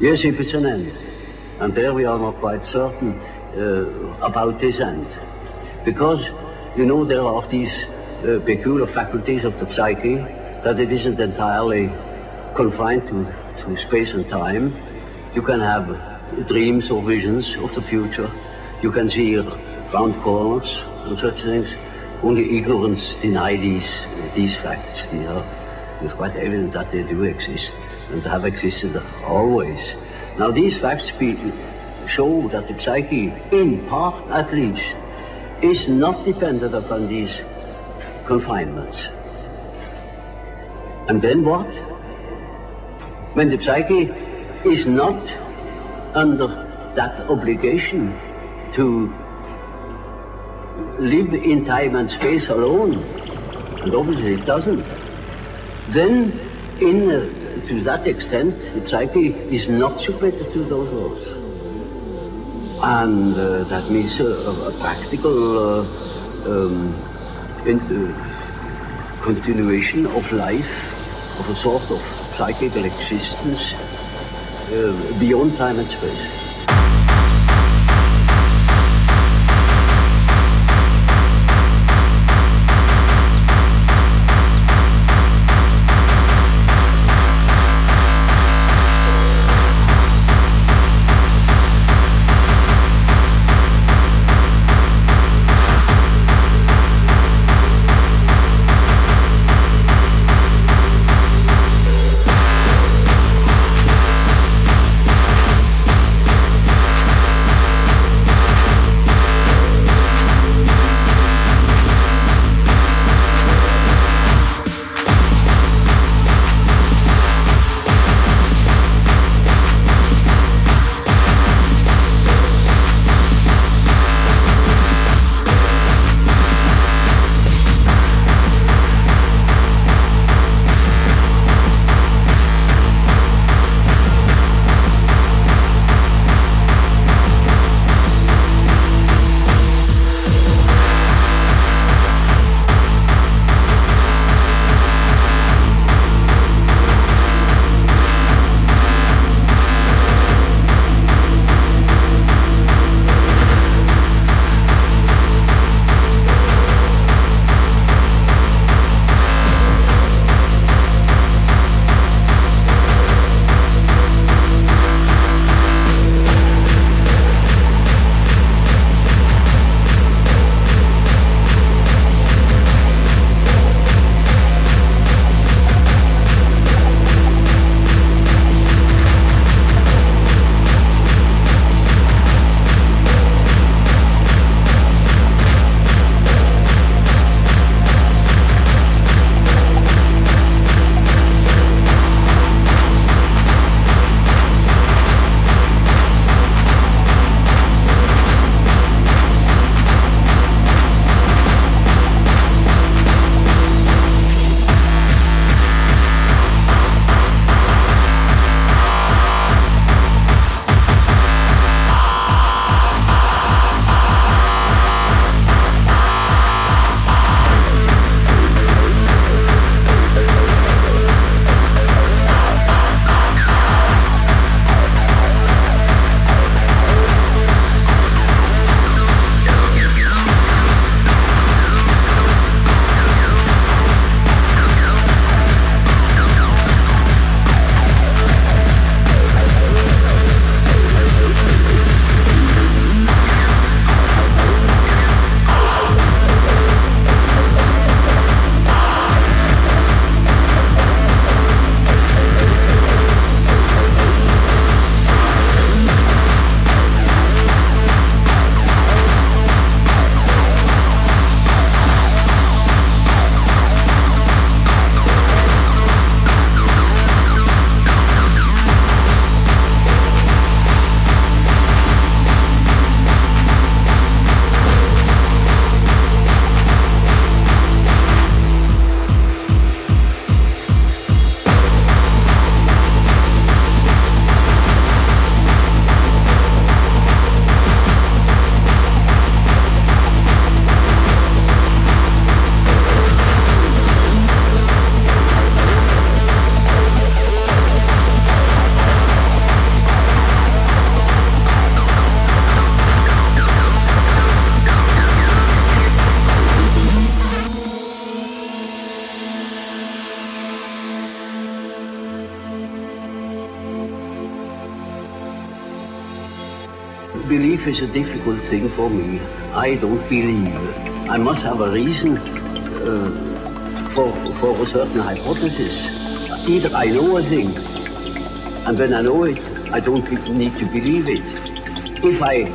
Yes, if it's an end. And there we are not quite certain uh, about this end. Because, you know, there are these uh, peculiar faculties of the psyche that it isn't entirely confined to, to space and time. You can have dreams or visions of the future. You can see round corners and such things. Only ignorance deny these, these facts. You know? It's quite evident that they do exist and have existed always. Now these facts show that the psyche, in part at least, is not dependent upon these confinements. And then what? When the psyche is not under that obligation to live in time and space alone, and obviously it doesn't, then in, to that extent, the psyche is not submitted to those laws. And uh, that means a, a practical uh, um, in, uh, continuation of life, of a sort of psychical existence uh, beyond time and space. Belief is a difficult thing for me. I don't believe. I must have a reason uh, for, for a certain hypothesis. Either I know a thing, and when I know it, I don't need to believe it. If I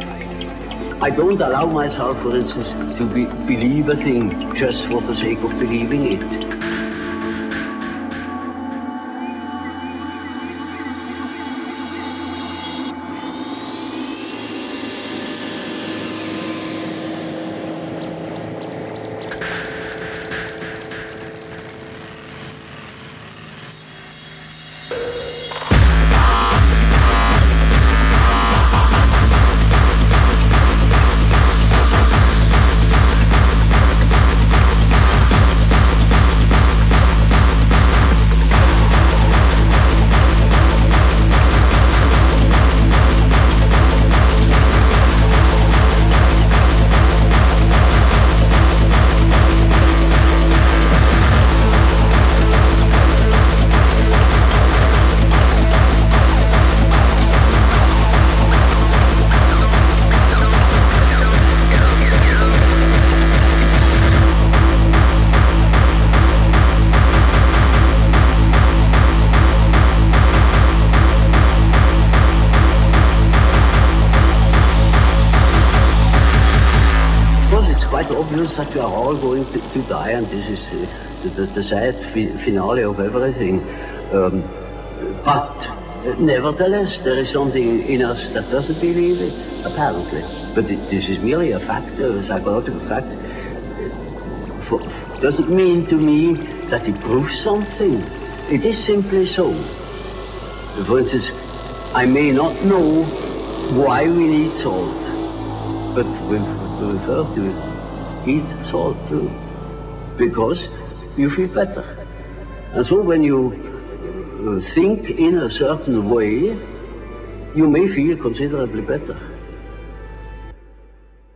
I don't allow myself, for instance, to be, believe a thing just for the sake of believing it. Obvious that we are all going to, to die, and this is uh, the, the, sad fi finale of everything. Um, but uh, nevertheless, there is something in us that doesn't believe it, apparently. But it, this is merely a fact, a psychological fact. For, doesn't mean to me that it proves something. It is simply so. For instance, I may not know why we need salt, but we refer to it eat salt too, because you feel better. And so when you uh, think in a certain way, you may feel considerably better.